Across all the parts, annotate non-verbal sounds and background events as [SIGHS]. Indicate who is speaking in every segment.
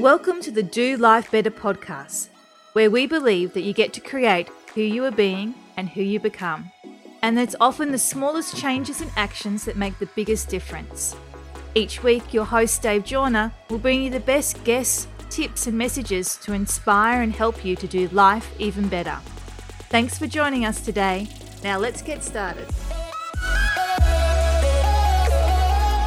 Speaker 1: Welcome to the Do Life Better podcast, where we believe that you get to create who you are being and who you become. And it's often the smallest changes and actions that make the biggest difference. Each week, your host Dave Jorna will bring you the best guests, tips, and messages to inspire and help you to do life even better. Thanks for joining us today. Now let's get started.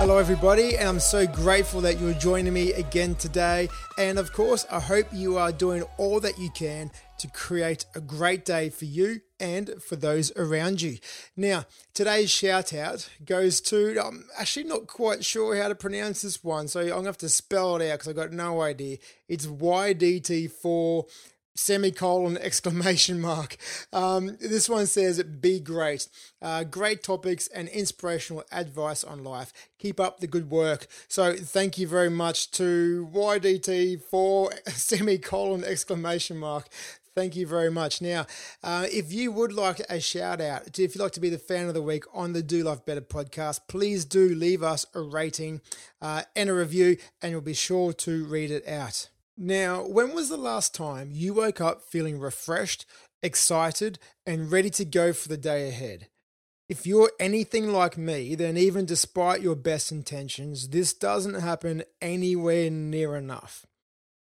Speaker 2: Hello, everybody, and I'm so grateful that you're joining me again today. And of course, I hope you are doing all that you can to create a great day for you and for those around you. Now, today's shout out goes to, I'm actually not quite sure how to pronounce this one, so I'm going to have to spell it out because I've got no idea. It's YDT4 semicolon exclamation mark. Um, this one says, Be great. Uh, great topics and inspirational advice on life. Keep up the good work. So, thank you very much to YDT for [LAUGHS] semicolon exclamation mark. Thank you very much. Now, uh, if you would like a shout out, if you'd like to be the fan of the week on the Do Life Better podcast, please do leave us a rating uh, and a review, and we'll be sure to read it out. Now, when was the last time you woke up feeling refreshed, excited, and ready to go for the day ahead? If you're anything like me, then even despite your best intentions, this doesn't happen anywhere near enough.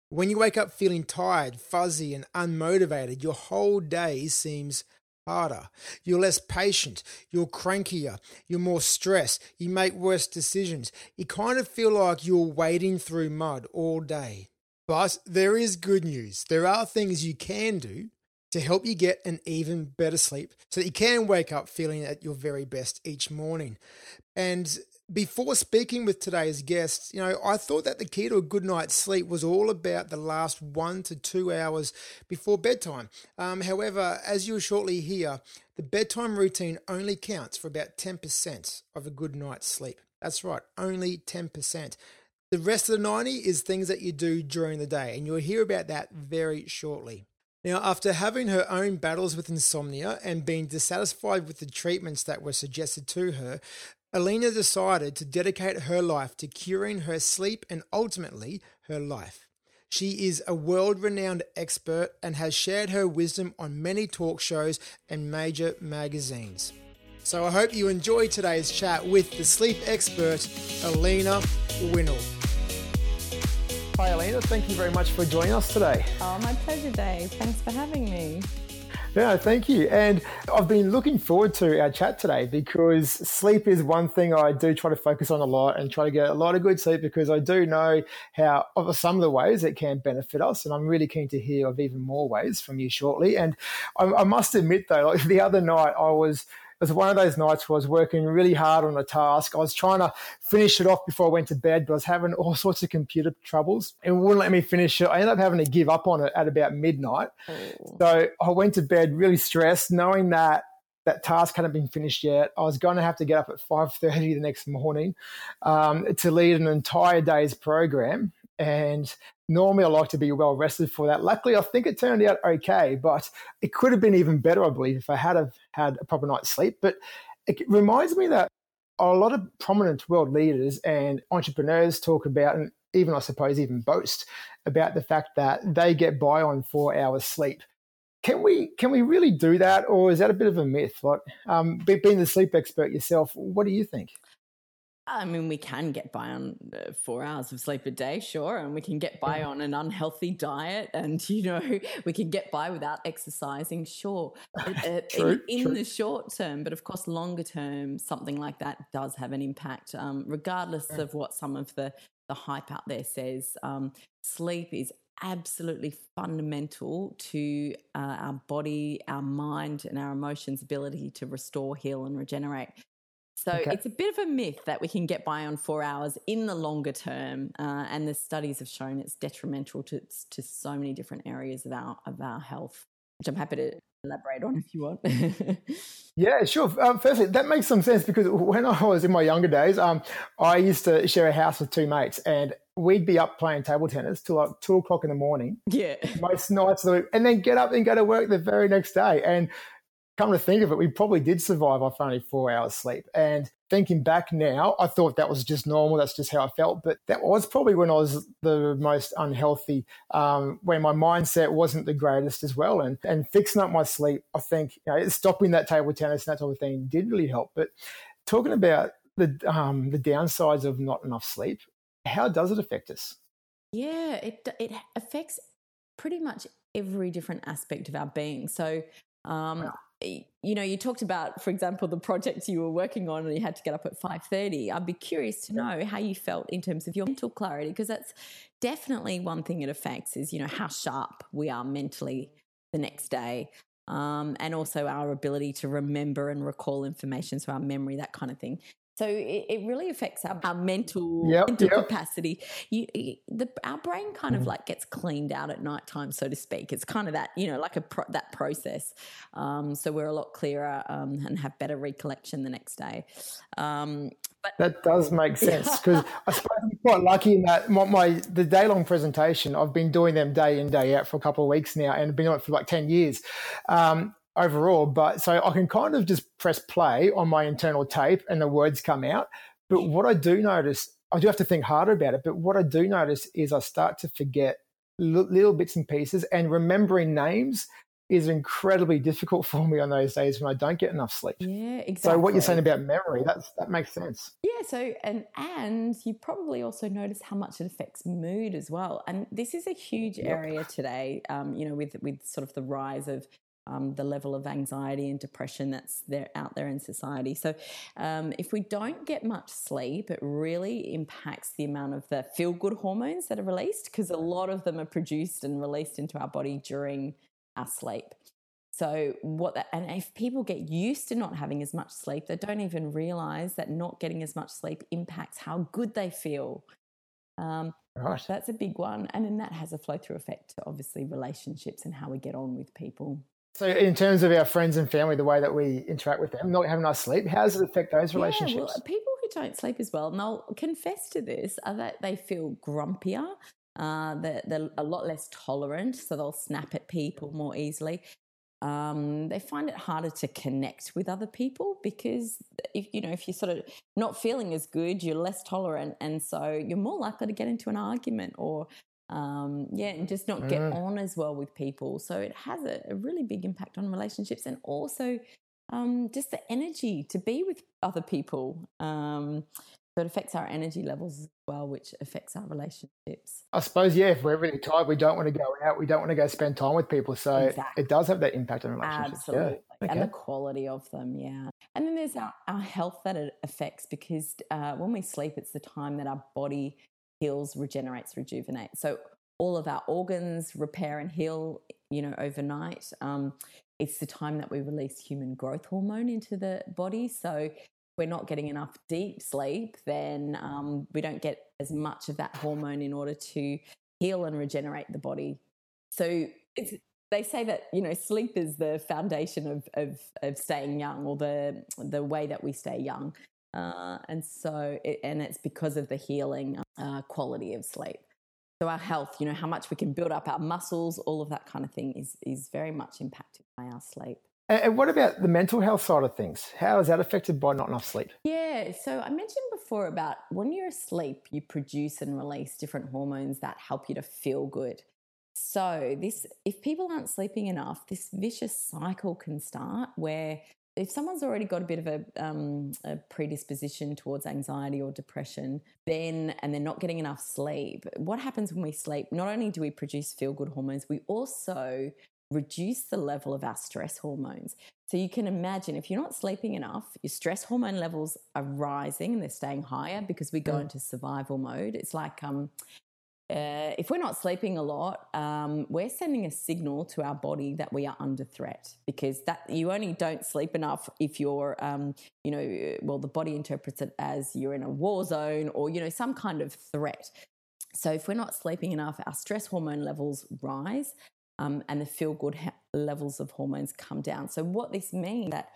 Speaker 2: When you wake up feeling tired, fuzzy, and unmotivated, your whole day seems harder. You're less patient. You're crankier. You're more stressed. You make worse decisions. You kind of feel like you're wading through mud all day. But there is good news. There are things you can do to help you get an even better sleep so that you can wake up feeling at your very best each morning. And before speaking with today's guests, you know, I thought that the key to a good night's sleep was all about the last one to two hours before bedtime. Um, however, as you'll shortly hear, the bedtime routine only counts for about 10% of a good night's sleep. That's right, only 10%. The rest of the 90 is things that you do during the day, and you'll hear about that very shortly. Now, after having her own battles with insomnia and being dissatisfied with the treatments that were suggested to her, Alina decided to dedicate her life to curing her sleep and ultimately her life. She is a world renowned expert and has shared her wisdom on many talk shows and major magazines. So I hope you enjoy today's chat with the sleep expert, Alina Winnell. Hi, Alina. Thank you very much for joining us today.
Speaker 3: Oh, my pleasure, Dave. Thanks for having me.
Speaker 2: Yeah, thank you. And I've been looking forward to our chat today because sleep is one thing I do try to focus on a lot and try to get a lot of good sleep because I do know how of some of the ways it can benefit us. And I'm really keen to hear of even more ways from you shortly. And I, I must admit though, like [LAUGHS] the other night I was was one of those nights where I was working really hard on a task. I was trying to finish it off before I went to bed, but I was having all [LAUGHS] sorts of computer troubles. It wouldn't let me finish it. I ended up having to give up on it at about midnight. Oh. So I went to bed really stressed, knowing that that task hadn't been finished yet. I was going to have to get up at 5.30 the next morning um, to lead an entire day's program. And normally I like to be well rested for that. Luckily, I think it turned out okay, but it could have been even better, I believe, if I had have had a proper night's sleep. But it reminds me that a lot of prominent world leaders and entrepreneurs talk about, and even I suppose even boast about the fact that they get by on four hours sleep. Can we can we really do that, or is that a bit of a myth? Like um, being the sleep expert yourself, what do you think?
Speaker 3: I mean, we can get by on uh, four hours of sleep a day, sure, and we can get by on an unhealthy diet, and [LAUGHS] you know, we can get by without exercising, sure. [LAUGHS] True, in, in true. the short term, but of course, longer term, something like that does have an impact, um, regardless of what some of the the hype out there says. Um, sleep is absolutely fundamental to uh, our body, our mind, and our emotions' ability to restore, heal, and regenerate. So okay. it's a bit of a myth that we can get by on four hours in the longer term, uh, and the studies have shown it's detrimental to to so many different areas of our of our health, which I'm happy to elaborate on if you want. [LAUGHS]
Speaker 2: yeah, sure. Um, firstly, that makes some sense because when I was in my younger days, um, I used to share a house with two mates, and we'd be up playing table tennis till like two o'clock in the morning.
Speaker 3: Yeah,
Speaker 2: most nights of the week, and then get up and go to work the very next day, and come to think of it, we probably did survive off only four hours sleep. And thinking back now, I thought that was just normal. That's just how I felt. But that was probably when I was the most unhealthy, um, when my mindset wasn't the greatest as well. And, and fixing up my sleep, I think, you know, stopping that table tennis and that type of thing did really help. But talking about the, um, the downsides of not enough sleep, how does it affect us?
Speaker 3: Yeah, it, it affects pretty much every different aspect of our being. So, um, wow you know you talked about for example the projects you were working on and you had to get up at 5.30 i'd be curious to know how you felt in terms of your mental clarity because that's definitely one thing it affects is you know how sharp we are mentally the next day um, and also our ability to remember and recall information so our memory that kind of thing so it, it really affects our, our mental, yep, mental yep. capacity. You, the, our brain kind mm. of mm-hmm. like gets cleaned out at night time, so to speak. It's kind of that, you know, like a pro, that process. Um, so we're a lot clearer um, and have better recollection the next day. Um,
Speaker 2: but that does make [LAUGHS] sense because I suppose I'm quite lucky in that my, my the day long presentation I've been doing them day in day out for a couple of weeks now and been on it for like ten years. Um, overall. But so I can kind of just press play on my internal tape and the words come out. But what I do notice, I do have to think harder about it. But what I do notice is I start to forget little bits and pieces and remembering names is incredibly difficult [LAUGHS] for me on those days when I don't get enough sleep.
Speaker 3: Yeah, exactly.
Speaker 2: So what you're saying about memory, that's that makes sense.
Speaker 3: Yeah, so and and you probably also notice how much it affects mood as well. And this is a huge area today. Um, you know, with with sort of the rise of um, the level of anxiety and depression that's there out there in society. So, um, if we don't get much sleep, it really impacts the amount of the feel good hormones that are released because a lot of them are produced and released into our body during our sleep. So, what that, and if people get used to not having as much sleep, they don't even realize that not getting as much sleep impacts how good they feel. Um, right. That's a big one. And then that has a flow through effect to obviously relationships and how we get on with people.
Speaker 2: So, in terms of our friends and family, the way that we interact with them, not having enough sleep, how does it affect those relationships? Yeah,
Speaker 3: well, people who don't sleep as well, and they'll confess to this, are that they feel grumpier. Uh, they're, they're a lot less tolerant, so they'll snap at people more easily. Um, they find it harder to connect with other people because if you know if you're sort of not feeling as good, you're less tolerant, and so you're more likely to get into an argument or um, yeah, and just not get mm. on as well with people. So it has a, a really big impact on relationships and also um, just the energy to be with other people. Um, so it affects our energy levels as well, which affects our relationships.
Speaker 2: I suppose, yeah, if we're really tired, we don't want to go out, we don't want to go spend time with people. So exactly. it does have that impact on relationships.
Speaker 3: Absolutely. Yeah. Okay. And the quality of them, yeah. And then there's our, our health that it affects because uh, when we sleep, it's the time that our body heals, regenerates, rejuvenates. So all of our organs repair and heal, you know, overnight. Um, it's the time that we release human growth hormone into the body. So if we're not getting enough deep sleep, then um, we don't get as much of that hormone in order to heal and regenerate the body. So they say that you know sleep is the foundation of, of, of staying young or the the way that we stay young. Uh, and so, it, and it's because of the healing uh, quality of sleep. So our health, you know, how much we can build up our muscles, all of that kind of thing is is very much impacted by our sleep.
Speaker 2: And what about the mental health side of things? How is that affected by not enough sleep?
Speaker 3: Yeah, so I mentioned before about when you're asleep, you produce and release different hormones that help you to feel good. So this if people aren't sleeping enough, this vicious cycle can start where if someone's already got a bit of a, um, a, predisposition towards anxiety or depression, then and they're not getting enough sleep, what happens when we sleep? Not only do we produce feel good hormones, we also reduce the level of our stress hormones. So you can imagine if you're not sleeping enough, your stress hormone levels are rising and they're staying higher because we go mm. into survival mode. It's like um, uh, if we're not sleeping a lot, um, we're sending a signal to our body that we are under threat because that you only don't sleep enough if you're, um, you know, well, the body interprets it as you're in a war zone or, you know, some kind of threat. So if we're not sleeping enough, our stress hormone levels rise um, and the feel good ha- levels of hormones come down. So what this means that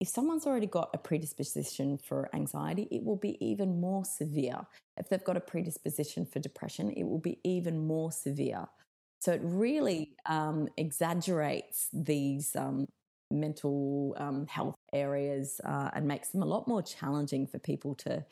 Speaker 3: if someone's already got a predisposition for anxiety, it will be even more severe. If they've got a predisposition for depression, it will be even more severe. So it really um, exaggerates these um, mental um, health areas uh, and makes them a lot more challenging for people to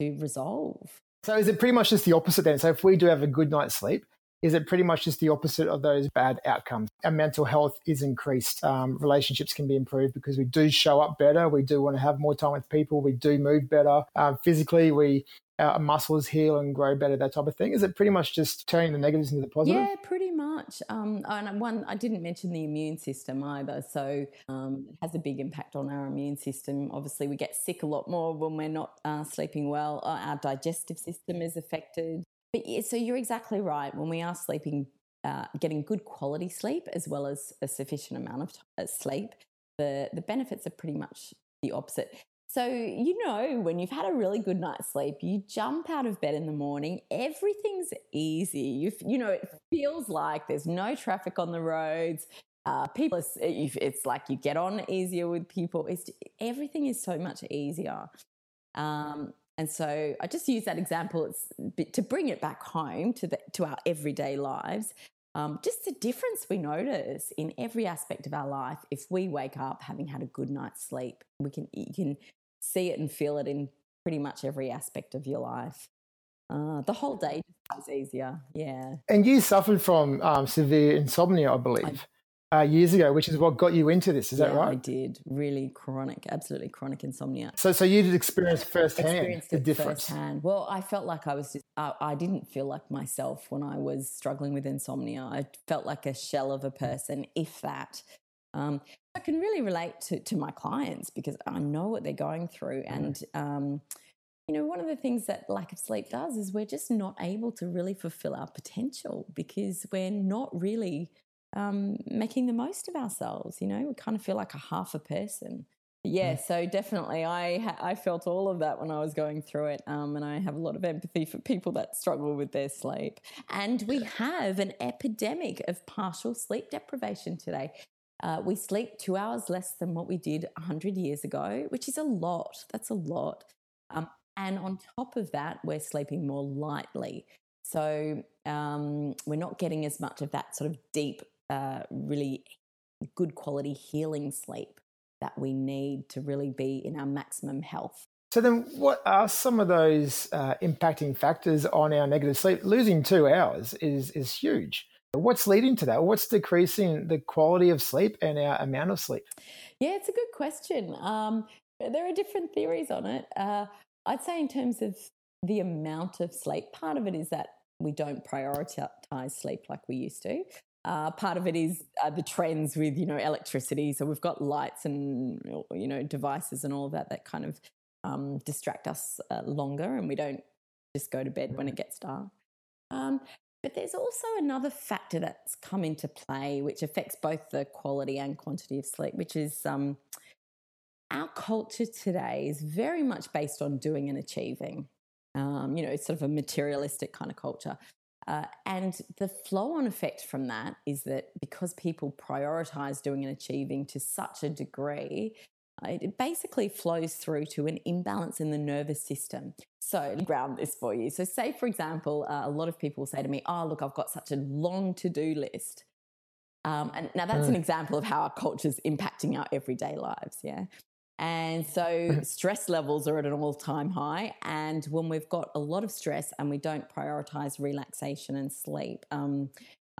Speaker 3: to resolve.
Speaker 2: So is it pretty much just the opposite then? So if we do have a good night's sleep, is it pretty much just the opposite of those bad outcomes? Our mental health is increased. Um, relationships can be improved because we do show up better. We do want to have more time with people. We do move better. Um, physically, we our muscles heal and grow better, that type of thing? Is it pretty much just turning the negatives into the positive?
Speaker 3: Yeah, pretty much. Um, and one, I didn't mention the immune system either. So um, it has a big impact on our immune system. Obviously, we get sick a lot more when we're not uh, sleeping well. Uh, our digestive system is affected. But yeah, so you're exactly right. When we are sleeping, uh, getting good quality sleep as well as a sufficient amount of uh, sleep, the the benefits are pretty much the opposite. So, you know, when you've had a really good night's sleep, you jump out of bed in the morning, everything's easy. You, you know, it feels like there's no traffic on the roads. Uh, people, it's like you get on easier with people. It's, everything is so much easier. Um, and so I just use that example it's, to bring it back home to, the, to our everyday lives. Um, just the difference we notice in every aspect of our life if we wake up having had a good night's sleep. We can you can see it and feel it in pretty much every aspect of your life. Uh, the whole day is easier. Yeah.
Speaker 2: And you suffered from um, severe insomnia, I believe. I uh, years ago, which is what got you into this. Is
Speaker 3: yeah,
Speaker 2: that right?
Speaker 3: I did. Really chronic, absolutely chronic insomnia.
Speaker 2: So, so you did experience firsthand Experienced the difference.
Speaker 3: Firsthand. Well, I felt like I was just, I, I, didn't feel like myself when I was struggling with insomnia. I felt like a shell of a person, if that. Um, I can really relate to, to my clients because I know what they're going through. Mm. And, um, you know, one of the things that lack of sleep does is we're just not able to really fulfill our potential because we're not really um, making the most of ourselves. You know, we kind of feel like a half a person. Yeah, mm. so definitely, I I felt all of that when I was going through it, um, and I have a lot of empathy for people that struggle with their sleep. And we have an epidemic of partial sleep deprivation today. Uh, we sleep two hours less than what we did 100 years ago, which is a lot. That's a lot. Um, and on top of that, we're sleeping more lightly. So um, we're not getting as much of that sort of deep uh, really good quality healing sleep that we need to really be in our maximum health.
Speaker 2: So then, what are some of those uh, impacting factors on our negative sleep? Losing two hours is is huge. What's leading to that? What's decreasing the quality of sleep and our amount of sleep?
Speaker 3: Yeah, it's a good question. Um, there are different theories on it. Uh, I'd say, in terms of the amount of sleep, part of it is that we don't prioritize sleep like we used to. Uh, part of it is uh, the trends with you know electricity. So we've got lights and you know devices and all of that that kind of um, distract us uh, longer, and we don't just go to bed when it gets dark. Um, but there's also another factor that's come into play, which affects both the quality and quantity of sleep, which is um, our culture today is very much based on doing and achieving. Um, you know, it's sort of a materialistic kind of culture. Uh, and the flow on effect from that is that because people prioritize doing and achieving to such a degree, uh, it basically flows through to an imbalance in the nervous system. So, ground this for you. So, say, for example, uh, a lot of people say to me, Oh, look, I've got such a long to do list. Um, and now that's mm. an example of how our culture is impacting our everyday lives. Yeah. And so [LAUGHS] stress levels are at an all time high. And when we've got a lot of stress and we don't prioritize relaxation and sleep, um,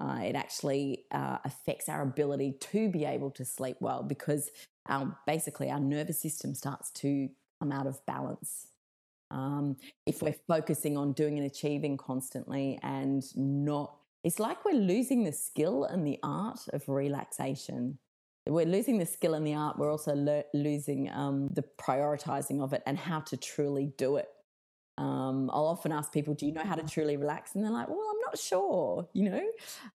Speaker 3: uh, it actually uh, affects our ability to be able to sleep well because our, basically our nervous system starts to come out of balance. Um, if we're focusing on doing and achieving constantly and not, it's like we're losing the skill and the art of relaxation we're losing the skill and the art. We're also lo- losing um, the prioritizing of it and how to truly do it. Um, I'll often ask people, "Do you know how to truly relax?" And they're like, "Well, I'm not sure." You know,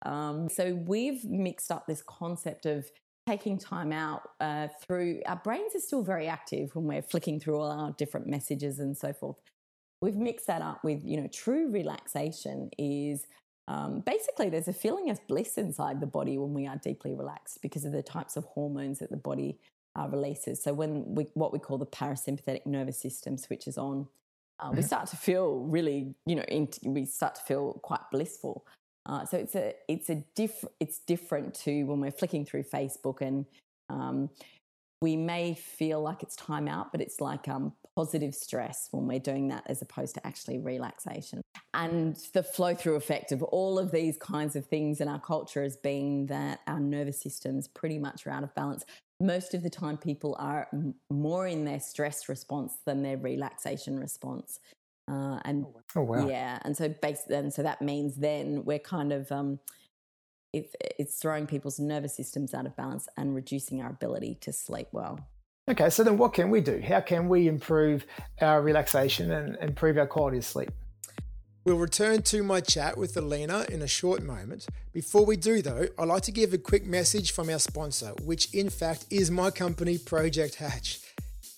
Speaker 3: um, so we've mixed up this concept of taking time out uh, through our brains are still very active when we're flicking through all our different messages and so forth. We've mixed that up with, you know, true relaxation is um, basically, there's a feeling of bliss inside the body when we are deeply relaxed because of the types of hormones that the body uh, releases. So, when we, what we call the parasympathetic nervous system switches on, uh, we mm-hmm. start to feel really, you know, in, we start to feel quite blissful. Uh, so it's a it's a diff it's different to when we're flicking through Facebook and Um, we may feel like it's time out, but it's like um, positive stress when we're doing that as opposed to actually relaxation. And the flow through effect of all of these kinds of things in our culture has been that our nervous systems pretty much are out of balance. Most of the time, people are m- more in their stress response than their relaxation response. Uh, and
Speaker 2: oh, wow.
Speaker 3: yeah, and so basically, and so that means then we're kind of um, it, it's throwing people's nervous systems out of balance and reducing our ability to sleep well.
Speaker 2: Okay, so then what can we do? How can we improve our relaxation and improve our quality of sleep? We'll return to my chat with Alina in a short moment. Before we do, though, I'd like to give a quick message from our sponsor, which in fact is my company, Project Hatch.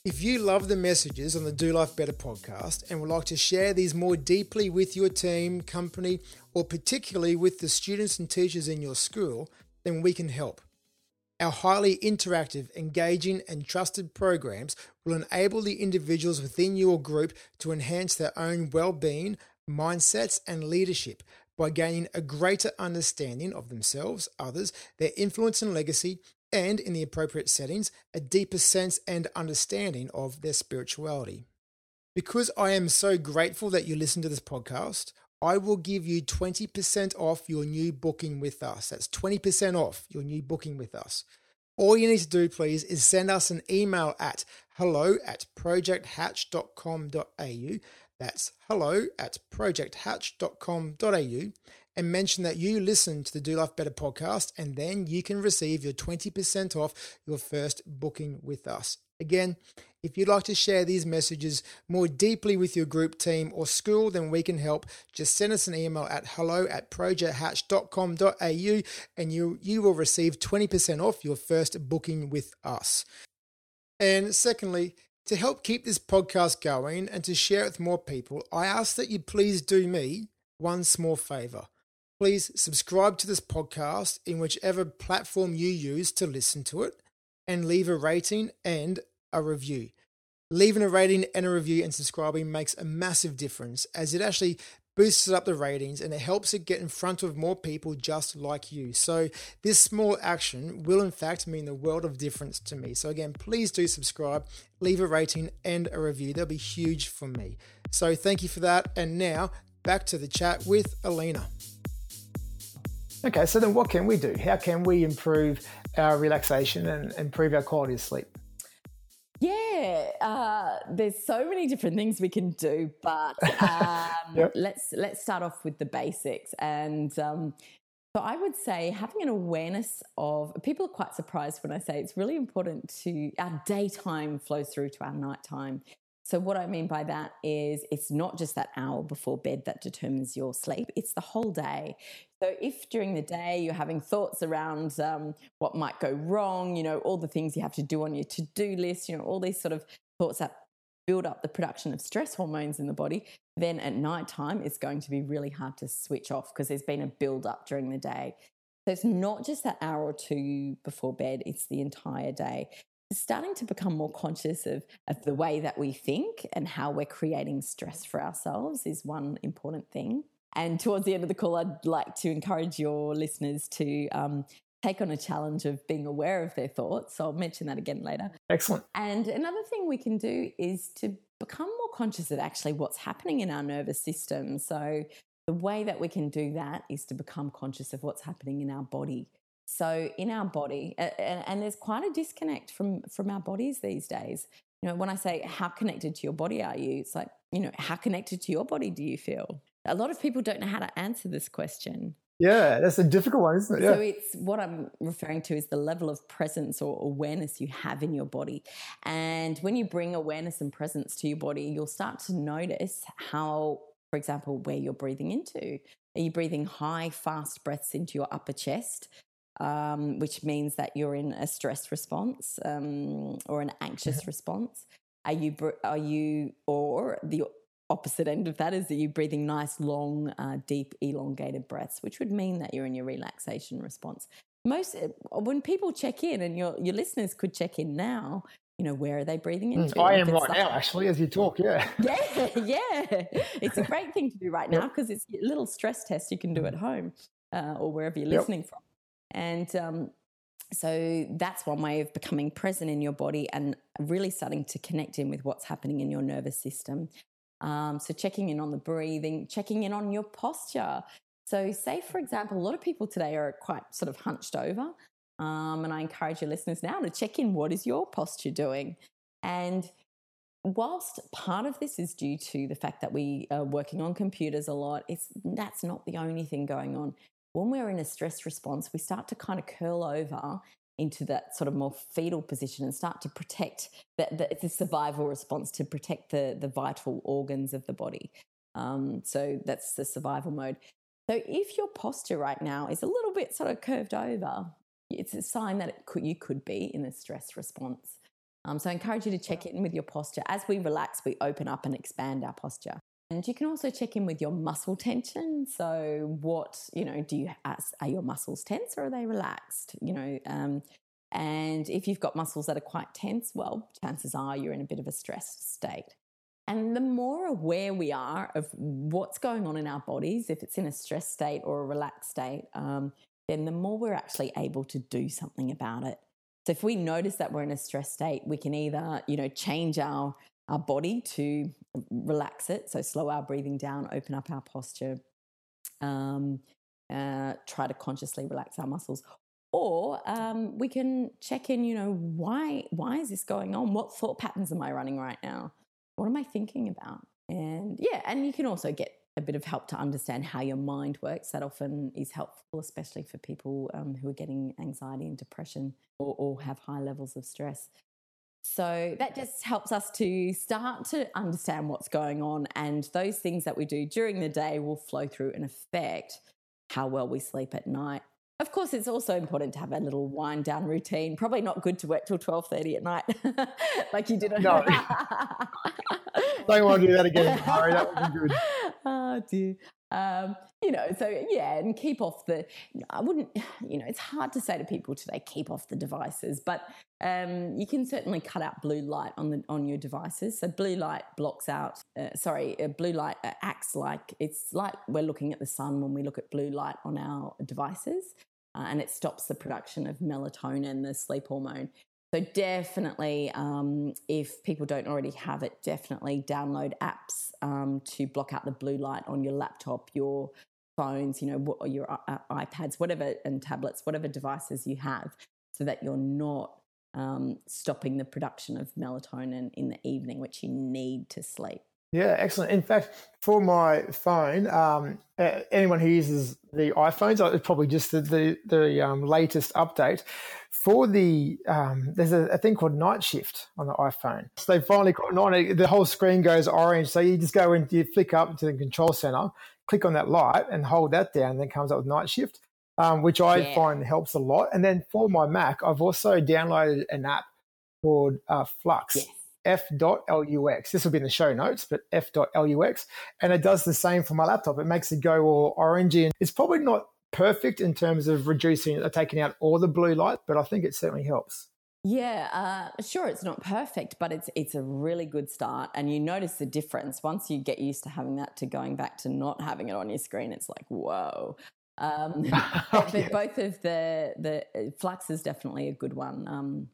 Speaker 2: If you love the messages on the Do Life Better podcast and would like to share these more deeply with your team, company, or particularly with the students and teachers in your school, then we can help. Our highly interactive, engaging, and trusted programs will enable the individuals within your group to enhance their own well being, mindsets, and leadership by gaining a greater understanding of themselves, others, their influence and legacy, and in the appropriate settings, a deeper sense and understanding of their spirituality. Because I am so grateful that you listen to this podcast, I will give you 20% off your new booking with us. That's 20% off your new booking with us. All you need to do, please, is send us an email at hello at projecthatch.com.au. That's hello at projecthatch.com.au and mention that you listen to the Do Life Better podcast, and then you can receive your 20% off your first booking with us. Again, if you'd like to share these messages more deeply with your group team or school, then we can help. Just send us an email at hello at projecthatch.com.au and you, you will receive 20% off your first booking with us. And secondly, to help keep this podcast going and to share it with more people, I ask that you please do me one small favor please subscribe to this podcast in whichever platform you use to listen to it and leave a rating and a review. Leaving a rating and a review and subscribing makes a massive difference as it actually boosts up the ratings and it helps it get in front of more people just like you. So, this small action will, in fact, mean the world of difference to me. So, again, please do subscribe, leave a rating and a review. They'll be huge for me. So, thank you for that. And now, back to the chat with Alina. Okay, so then what can we do? How can we improve our relaxation and improve our quality of sleep?
Speaker 3: Yeah, uh, there's so many different things we can do, but [LAUGHS] um, yep. let's let's start off with the basics. And um, so I would say having an awareness of people are quite surprised when I say it's really important to our daytime flows through to our nighttime. So, what I mean by that is it's not just that hour before bed that determines your sleep, it's the whole day. So, if during the day you're having thoughts around um, what might go wrong, you know, all the things you have to do on your to do list, you know, all these sort of thoughts that build up the production of stress hormones in the body, then at night time it's going to be really hard to switch off because there's been a build up during the day. So, it's not just that hour or two before bed, it's the entire day starting to become more conscious of, of the way that we think and how we're creating stress for ourselves is one important thing. And towards the end of the call, I'd like to encourage your listeners to um, take on a challenge of being aware of their thoughts. So I'll mention that again later.
Speaker 2: Excellent.
Speaker 3: And another thing we can do is to become more conscious of actually what's happening in our nervous system. So the way that we can do that is to become conscious of what's happening in our body. So in our body, and, and there's quite a disconnect from from our bodies these days. You know, when I say how connected to your body are you, it's like you know how connected to your body do you feel? A lot of people don't know how to answer this question.
Speaker 2: Yeah, that's a difficult one, isn't it? Yeah.
Speaker 3: So it's what I'm referring to is the level of presence or awareness you have in your body. And when you bring awareness and presence to your body, you'll start to notice how, for example, where you're breathing into. Are you breathing high, fast breaths into your upper chest? Um, which means that you're in a stress response um, or an anxious mm-hmm. response? Are you, are you, or the opposite end of that is that you're breathing nice, long, uh, deep, elongated breaths, which would mean that you're in your relaxation response. Most uh, when people check in, and your your listeners could check in now, you know, where are they breathing mm.
Speaker 2: I am right now, actually, as you talk. Yeah. [LAUGHS]
Speaker 3: Yeah, yeah. It's a great thing to do right now because it's a little stress test you can do at home uh, or wherever you're listening yep. from. And um, so that's one way of becoming present in your body and really starting to connect in with what's happening in your nervous system. Um, so checking in on the breathing, checking in on your posture. So, say for example, a lot of people today are quite sort of hunched over, um, and I encourage your listeners now to check in. What is your posture doing? And whilst part of this is due to the fact that we are working on computers a lot, it's that's not the only thing going on when we're in a stress response, we start to kind of curl over into that sort of more fetal position and start to protect that, that it's a survival response to protect the, the vital organs of the body. Um, so that's the survival mode. So if your posture right now is a little bit sort of curved over, it's a sign that could, you could be in a stress response. Um, so I encourage you to check in with your posture. As we relax, we open up and expand our posture. And you can also check in with your muscle tension. So, what, you know, do you, ask are your muscles tense or are they relaxed? You know, um, and if you've got muscles that are quite tense, well, chances are you're in a bit of a stressed state. And the more aware we are of what's going on in our bodies, if it's in a stress state or a relaxed state, um, then the more we're actually able to do something about it. So if we notice that we're in a stress state, we can either, you know, change our our body to relax it. So slow our breathing down, open up our posture, um, uh, try to consciously relax our muscles. Or um, we can check in, you know, why why is this going on? What thought patterns am I running right now? What am I thinking about? And yeah, and you can also get a bit of help to understand how your mind works. That often is helpful, especially for people um, who are getting anxiety and depression or, or have high levels of stress. So that just helps us to start to understand what's going on. And those things that we do during the day will flow through and affect how well we sleep at night. Of course, it's also important to have a little wind down routine. Probably not good to work till twelve thirty at night, [LAUGHS] like you did.
Speaker 2: No, [LAUGHS] don't want to do that again, Harry. That wasn't good. [LAUGHS]
Speaker 3: Oh dear. Um, you know, so yeah, and keep off the. I wouldn't, [SIGHS] you know, it's hard to say to people today, keep off the devices, but um, you can certainly cut out blue light on the on your devices. So blue light blocks out. Uh, sorry, uh, blue light uh, acts like it's like we're looking at the sun when we look at blue light on our devices, uh, and it stops the production of melatonin, the sleep hormone. So definitely, um, if people don't already have it, definitely download apps um, to block out the blue light on your laptop, your phones, you know, your uh, iPads, whatever, and tablets, whatever devices you have, so that you're not um, stopping the production of melatonin in the evening, which you need to sleep.
Speaker 2: Yeah, excellent. In fact, for my phone, um, anyone who uses the iPhones, uh, it's probably just the the, the um, latest update. For the um, there's a, a, thing called night shift on the iPhone. So they finally got on. The whole screen goes orange. So you just go and you flick up to the control center, click on that light, and hold that down. And then comes up with night shift, um, which I yeah. find helps a lot. And then for my Mac, I've also downloaded an app called uh, f.lux. Yes f.lux. This will be in the show notes, but f.lux. And it does the same for my laptop. It makes it go all orangey. And it's probably not perfect in terms of reducing or taking out all the blue light, but I think it certainly helps.
Speaker 3: Yeah, uh, sure, it's not perfect, but it's it's a really good start, and you notice the difference once you get used to having that to going back to not having it on your screen. It's like whoa. Um, [LAUGHS] [LAUGHS] but, yeah. both of the the uh, f.lux is definitely a good one. Um,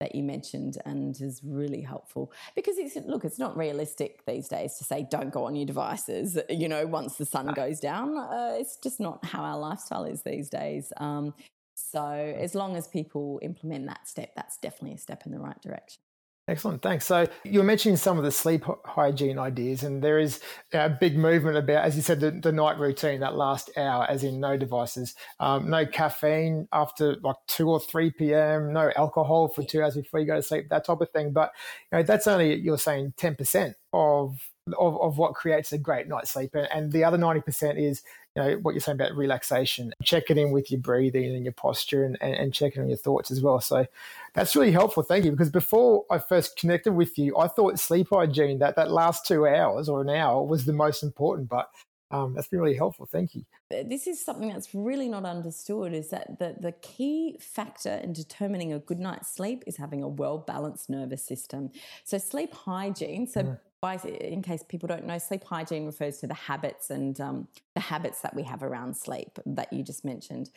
Speaker 3: that you mentioned and is really helpful. Because it's look it's not realistic these days to say don't go on your devices you know once the sun goes down. Uh, it's just not how our lifestyle is these days. Um, so as long as people implement that step that's definitely a step in the right direction
Speaker 2: Excellent, thanks. So you were mentioning some of the sleep hygiene ideas, and there is a big movement about, as you said, the, the night routine, that last hour, as in no devices, um, no caffeine after like two or three p.m., no alcohol for two hours before you go to sleep, that type of thing. But you know, that's only you're saying ten percent of of, of what creates a great night's sleep. And, and the other 90% is, you know, what you're saying about relaxation, checking in with your breathing and your posture and, and, and checking on your thoughts as well. So that's really helpful. Thank you. Because before I first connected with you, I thought sleep hygiene, that, that last two hours or an hour was the most important. But um, that's been really helpful. Thank you.
Speaker 3: This is something that's really not understood is that the, the key factor in determining a good night's sleep is having a well balanced nervous system. So, sleep hygiene, so mm by, in case people don't know, sleep hygiene refers to the habits and um, the habits that we have around sleep that you just mentioned.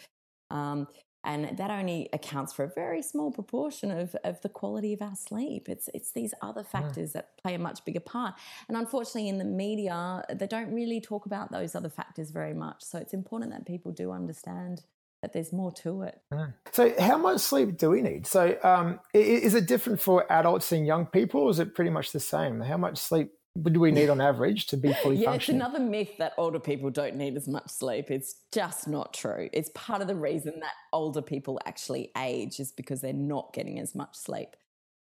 Speaker 3: Um, and that only accounts for a very small proportion of, of the quality of our sleep. It's it's these other factors mm. that play a much bigger part. And unfortunately, in the media, they don't really talk about those other factors very much. So it's important that people do understand that there's more to it.
Speaker 2: Mm. So, how much sleep do we need? So, um, is it different for adults and young people, or is it pretty much the same? How much sleep do we need on average to be fully
Speaker 3: yeah,
Speaker 2: functioning?
Speaker 3: it's another myth that older people don't need as much sleep. It's just not true. It's part of the reason that older people actually age is because they're not getting as much sleep.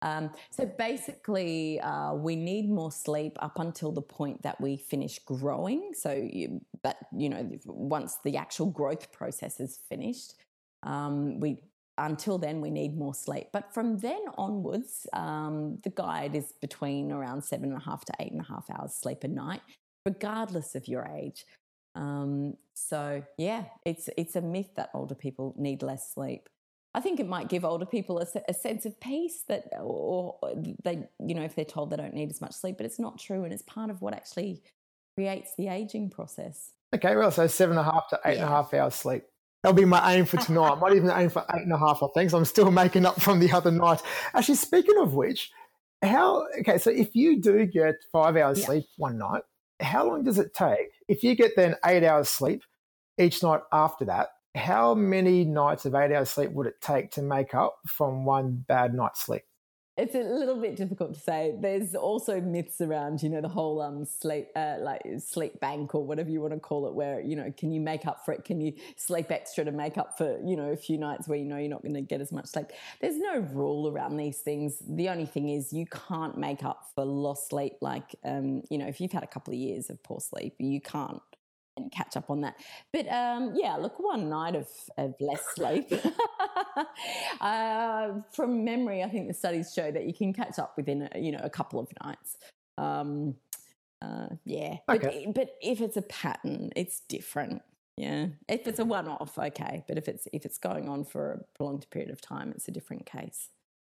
Speaker 3: Um, so basically, uh, we need more sleep up until the point that we finish growing. So you, you know, once the actual growth process is finished, um, we until then we need more sleep. But from then onwards, um, the guide is between around seven and a half to eight and a half hours sleep a night, regardless of your age. Um, so yeah, it's it's a myth that older people need less sleep. I think it might give older people a, a, sense of peace that, or they, you know, if they're told they don't need as much sleep, but it's not true, and it's part of what actually creates the aging process.
Speaker 2: Okay, well, so seven and a half to eight yeah. and a half hours sleep. That'll be my aim for tonight. I might even aim for eight and a half, I think. So I'm still making up from the other night. Actually, speaking of which, how, okay, so if you do get five hours yeah. sleep one night, how long does it take? If you get then eight hours sleep each night after that, how many nights of eight hours sleep would it take to make up from one bad night's sleep?
Speaker 3: It's a little bit difficult to say. There's also myths around, you know, the whole um sleep uh, like sleep bank or whatever you want to call it, where you know, can you make up for it? Can you sleep extra to make up for you know a few nights where you know you're not going to get as much sleep? There's no rule around these things. The only thing is you can't make up for lost sleep. Like um, you know, if you've had a couple of years of poor sleep, you can't and catch up on that. But um, yeah, look, one night of, of less sleep. [LAUGHS] [LAUGHS] uh, from memory, I think the studies show that you can catch up within a, you know a couple of nights. Um, uh, yeah, okay. but, but if it's a pattern, it's different. Yeah, if it's a one-off, okay. But if it's if it's going on for a prolonged period of time, it's a different case.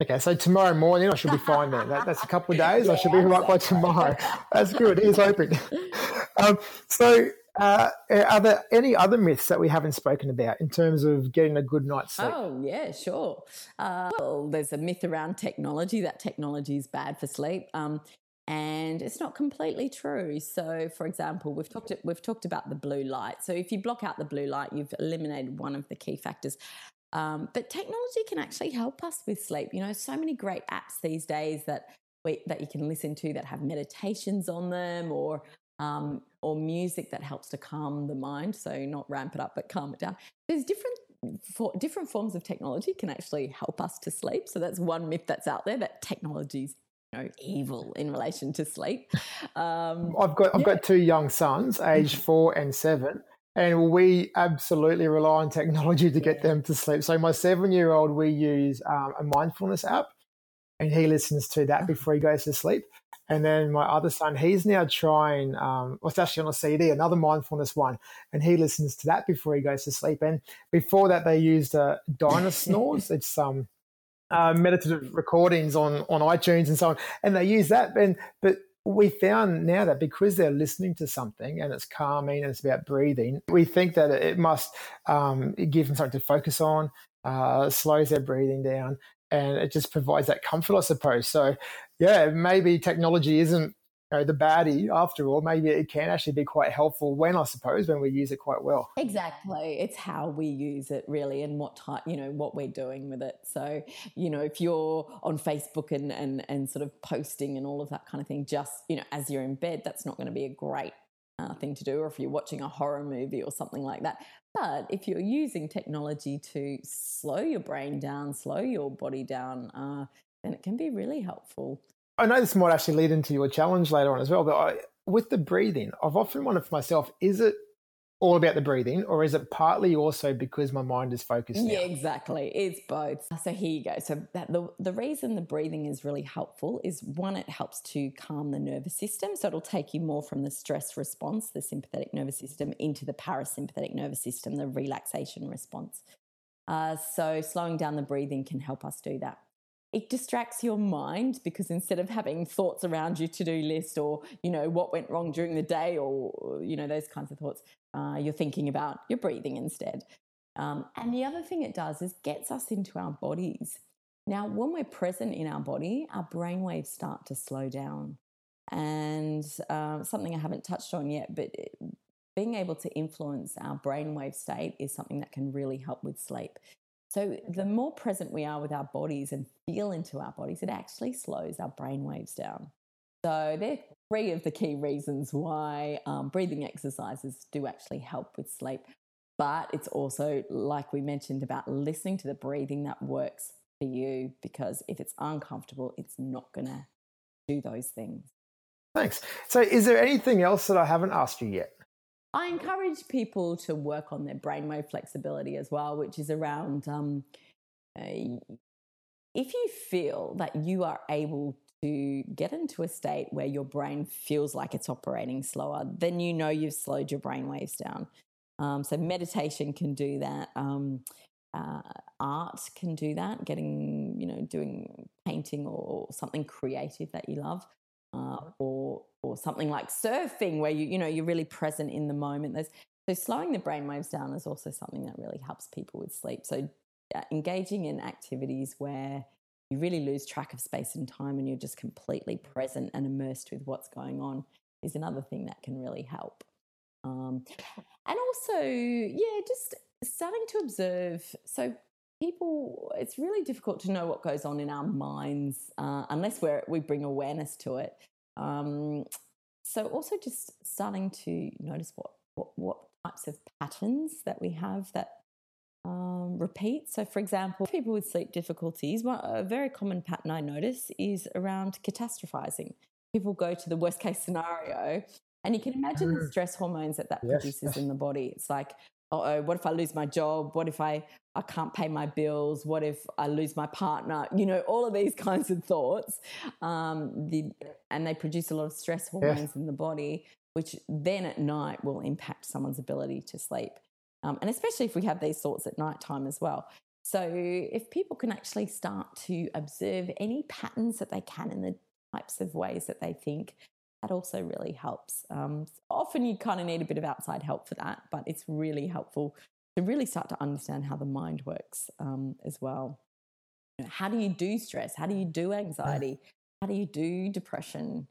Speaker 2: Okay, so tomorrow morning I should be fine then. That, that's a couple of days. [LAUGHS] Yeah, I should be right by tomorrow. That's good. Here's hoping. Um, so uh, are there any other myths that we haven't spoken about in terms of getting a good night's sleep?
Speaker 3: Oh, yeah, sure. Uh, well, there's a myth around technology that technology is bad for sleep. Um, and it's not completely true. So, for example, we've talked we've talked about the blue light. So, if you block out the blue light, you've eliminated one of the key factors. Um, but technology can actually help us with sleep. You know, so many great apps these days that we, that you can listen to that have meditations on them, or um, or music that helps to calm the mind. So not ramp it up, but calm it down. There's different for different forms of technology can actually help us to sleep. So that's one myth that's out there that technology's you know evil in relation to sleep.
Speaker 2: Um, I've got I've yeah. got two young sons, age mm-hmm. four and seven. And we absolutely rely on technology to get them to sleep. So my seven-year-old, we use um, a mindfulness app, and he listens to that uh-huh. before he goes to sleep. And then my other son, he's now trying, um, well, it's actually on a CD, another mindfulness one, and he listens to that before he goes to sleep. And before that, they used uh, Dynasnores. [LAUGHS] it's um, uh, meditative recordings on on iTunes and so on, and they use that. And but we found now that because they're listening to something and it's calming and it's about breathing, we think that it must um, give them something to focus on, uh, slows their breathing down, and it just provides that comfort, I suppose. So, yeah, maybe technology isn't you know, the baddie after all. Maybe it can actually be quite helpful when, I suppose, when we use it quite well.
Speaker 3: Exactly. It's how we use it really and what type, you know, what we're doing with it. So, you know, if you're on Facebook and, and, and sort of posting and all of that kind of thing, just, you know, as you're in bed, that's not going to be a great uh, thing to do, or if you're watching a horror movie or something like that. But if you're using technology to slow your brain down, slow your body down, uh, then it can be really helpful.
Speaker 2: I know this might actually lead into your challenge later on as well, but I, with the breathing, I've often wondered for myself, is it all about the breathing, or is it partly also because my mind is focused? Now?
Speaker 3: Yeah, exactly. It's both. So here you go. So that the the reason the breathing is really helpful is one, it helps to calm the nervous system. So it'll take you more from the stress response, the sympathetic nervous system, into the parasympathetic nervous system, the relaxation response. Uh, so slowing down the breathing can help us do that it distracts your mind because instead of having thoughts around your to-do list or you know what went wrong during the day or you know those kinds of thoughts uh, you're thinking about your breathing instead. Um, and the other thing it does is gets us into our bodies. Now, when we're present in our body, our brain waves start to slow down. And uh, something I haven't touched on yet, but being able to influence our brainwave state is something that can really help with sleep. So, the more present we are with our bodies and feel into our bodies, it actually slows our brain waves down. So, they're three of the key reasons why um, breathing exercises do actually help with sleep. But it's also, like we mentioned, about listening to the breathing that works for you because if it's uncomfortable, it's not going to do those things.
Speaker 2: Thanks. So, is there anything else that I haven't asked you yet?
Speaker 3: I encourage people to work on their brainwave flexibility as well, which is around um, uh, if you feel that you are able to get into a state where your brain feels like it's operating slower, then you know you've slowed your brain waves down. Um, so meditation can do that. Um, uh, art can do that. Getting, you know, doing painting or something creative that you love uh, or or something like surfing where you you know you're really present in the moment. There's so slowing the brain waves down is also something that really helps people with sleep. So uh, engaging in activities where you really lose track of space and time and you're just completely present and immersed with what's going on is another thing that can really help. Um, and also yeah just starting to observe so people it's really difficult to know what goes on in our minds uh, unless we we bring awareness to it um, so also just starting to notice what, what what types of patterns that we have that um, repeat so for example people with sleep difficulties one, a very common pattern i notice is around catastrophizing people go to the worst case scenario and you can imagine the mm. stress hormones that that yes. produces in the body it's like oh, what if I lose my job? What if I, I can't pay my bills? What if I lose my partner? You know, all of these [LAUGHS] kinds of thoughts. Um, the, and they produce a lot of stress hormones yeah. in the body, which then at night will impact someone's ability to sleep. Um, and especially if we have these thoughts at night time as well. So if people can actually start to observe any patterns that they can in the types of ways that they think, that also really helps. Um, often you kind of need a bit of outside help for that, but it's really helpful to really start to understand how the mind works um, as well. You know, how do you do stress? How do you do anxiety? How do you do depression?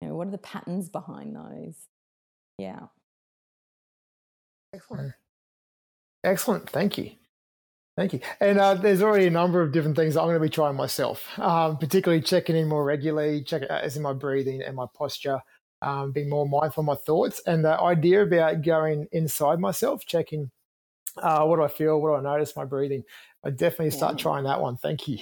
Speaker 3: You know, what are the patterns behind those? Yeah.
Speaker 2: Excellent. Excellent. Thank you. Thank you. And uh, there's already a number of different things I'm going to be trying myself, um, particularly checking in more regularly, check uh, as in my breathing and my posture, um, being more mindful of my thoughts. And the idea about going inside myself, checking uh, what do I feel, what do I notice, my breathing, I definitely start yeah. trying that one. Thank you.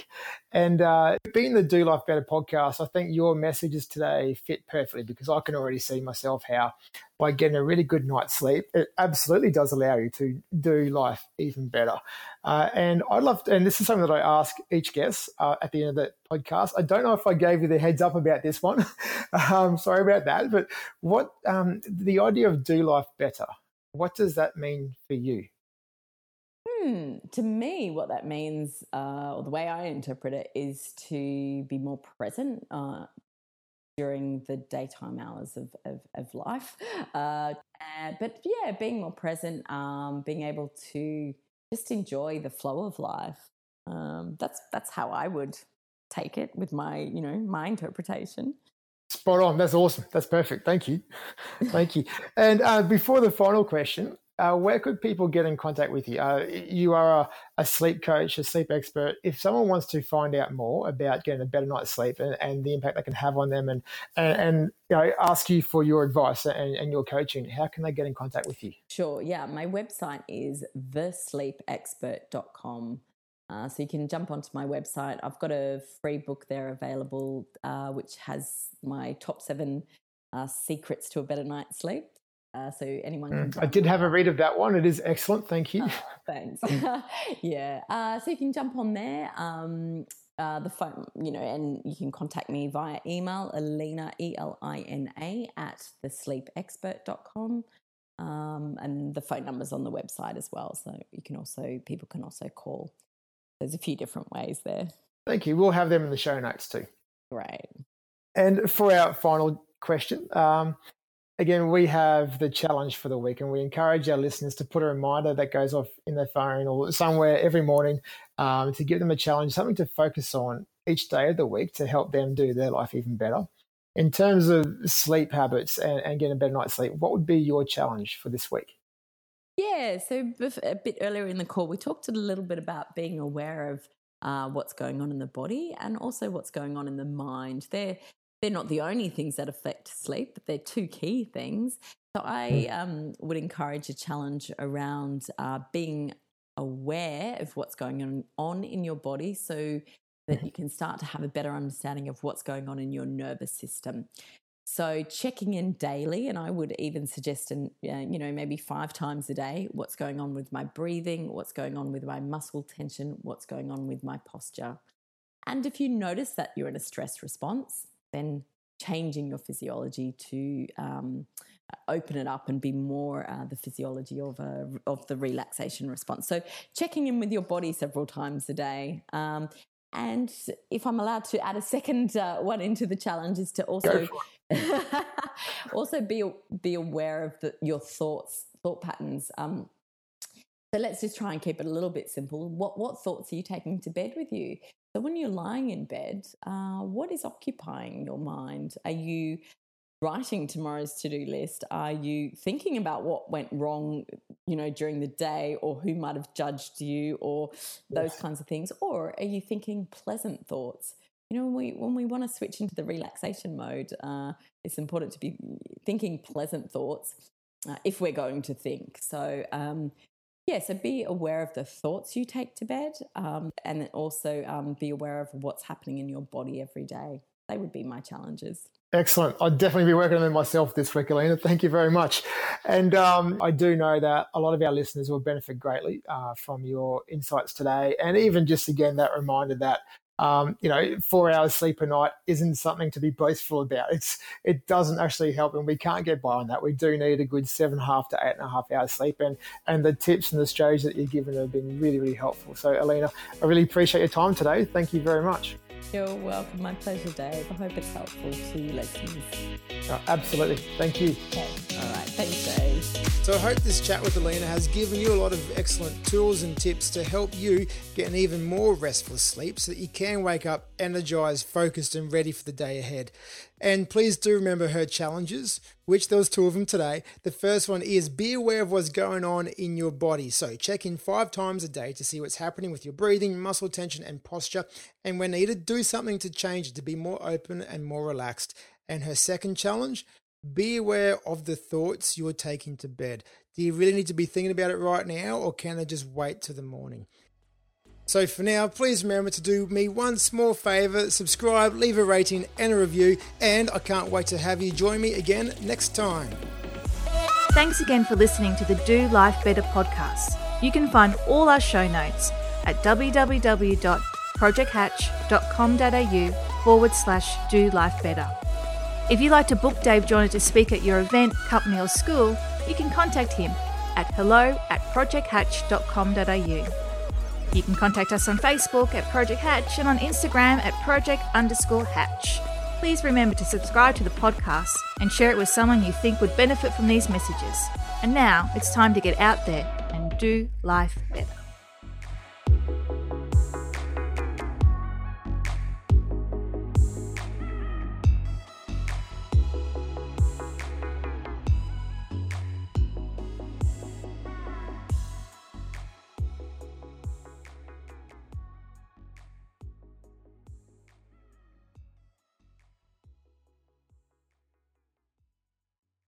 Speaker 2: And uh, being the Do Life Better podcast, I think your messages today fit perfectly because I can already see myself how by getting a really good night's sleep, it absolutely does allow you to do life even better. Uh, and I'd love, to, and this is something that I ask each guest uh, at the end of the podcast. I don't know if I gave you the heads up about this one. [LAUGHS] um, sorry about that. But what um, the idea of do life better? What does that mean for you?
Speaker 3: Hmm. To me, what that means, uh, or the way I interpret it, is to be more present uh, during the daytime hours of, of, of life. [LAUGHS] Uh, but yeah, being more present, um, being able to just enjoy the flow of life. Um, that's that's how I would take it with my you know my interpretation.
Speaker 2: Spot on. That's awesome. That's perfect. Thank you. [LAUGHS] Thank you. And uh, before the final question, uh, where could people get in contact with you? Uh, you are a, a, sleep coach, a sleep expert. If someone wants to find out more about getting a better night's sleep and, and the impact that can have on them and, and, and you know, ask you for your advice and, and your coaching, how can they get in contact with you?
Speaker 3: Sure. Yeah. My website is thesleepexpert.com. Uh, so you can jump onto my website. I've got a free book there available, uh, which has my top seven uh, secrets to a better night's sleep. Uh, so anyone
Speaker 2: mm, I did have a read of that one. It is excellent. Thank you. Oh,
Speaker 3: thanks. [LAUGHS] [LAUGHS] yeah. Uh, so you can jump on there. Um, uh, the phone, you know, and you can contact me via email, Elina, E L I N A, at thesleepexpert.com. Um, and the phone number's on the website as well. So you can also, people can also call. There's a few different ways there.
Speaker 2: Thank you. We'll have them in the show notes too.
Speaker 3: Great.
Speaker 2: And for our final question, um, again, we have the challenge for the week, and we encourage our listeners to put a reminder that goes off in their phone or somewhere every morning um, to give them a challenge, something to focus on each day of the week to help them do their life even better. In terms of sleep habits and, and getting a better night's sleep, what would be your challenge for this week?
Speaker 3: Yeah, so a bit earlier in the call, we talked a little bit about being aware of uh, what's going on in the body and also what's going on in the mind. They're they're not the only things that affect sleep, but they're two key things. So I hmm. um, would encourage a challenge around uh, being aware of what's going on, on in your body so that mm-hmm. you can start to have a better understanding of what's going on in your nervous system. So checking in daily, and I would even suggest, uh, you know, maybe five times a day, what's going on with my breathing, what's going on with my muscle tension, what's going on with my posture. And if you notice that you're in a stress response, then changing your physiology to um, open it up and be more uh, the physiology of a, of the relaxation response. So checking in with your body several times a day. Um, and if I'm allowed to add a second uh, one into the challenge, is to also [LAUGHS] also be be aware of the, your thoughts, thought patterns. Um, so let's just try and keep it a little bit simple. What what thoughts are you taking to bed with you? So when you're lying in bed, uh, what is occupying your mind? Are you writing tomorrow's to-do list? Are you thinking about what went wrong, you know, during the day or who might have judged you or those kinds of things? Or are you thinking pleasant thoughts? You know, when we when we want to switch into the relaxation mode, uh, it's important to be thinking pleasant thoughts uh, if we're going to think. So um, yeah, so be aware of the thoughts you take to bed um, and also um, be aware of what's happening in your body every day. They would be my challenges.
Speaker 2: Excellent. I'll definitely be working on them myself this week, Elina. Thank you very much. And um, I do know that a lot of our listeners will benefit greatly uh, from your insights today. And even just again, that reminder that um, you know, four hours sleep a night isn't something to be boastful about. It's it doesn't actually help, and we can't get by on that. We do need a good seven and a half to eight and a half hours sleep, and and the tips and the strategies that you've given have been really really helpful. So, Elina, I really appreciate your time today. Thank you very much.
Speaker 3: You're welcome. My pleasure, Dave. I hope it's helpful to listeners.
Speaker 2: Oh, absolutely. Thank you.
Speaker 3: Okay. All right. Thanks, Dave.
Speaker 2: So I hope this chat with Elina has given you a lot of excellent tools and tips to help you get an even more restful sleep so that you can wake up energized, focused, and ready for the day ahead. And please do remember her challenges, which there was two of them today. The first one is be aware of what's going on in your body. So check in five times a day to see what's happening with your breathing, muscle tension, and posture. And when needed, do something to change it to be more open and more relaxed. And her second challenge, be aware of the thoughts you're taking to bed. Do you really need to be thinking about it right now, or can they just wait till the morning? So for now, please remember to do me one small favor subscribe, leave a rating and a review, and I can't wait to have you join me again next time.
Speaker 1: Thanks again for listening to the Do Life Better podcast. You can find all our show notes at www.projecthatch.com.au forward slash do life better. If you'd like to book Dave Joyner to speak at your event, company, or school, you can contact him at hello at projecthatch.com.au. You can contact us on Facebook at Project Hatch and on Instagram at project underscore hatch. Please remember to subscribe to the podcast and share it with someone you think would benefit from these messages. And now it's time to get out there and do life better.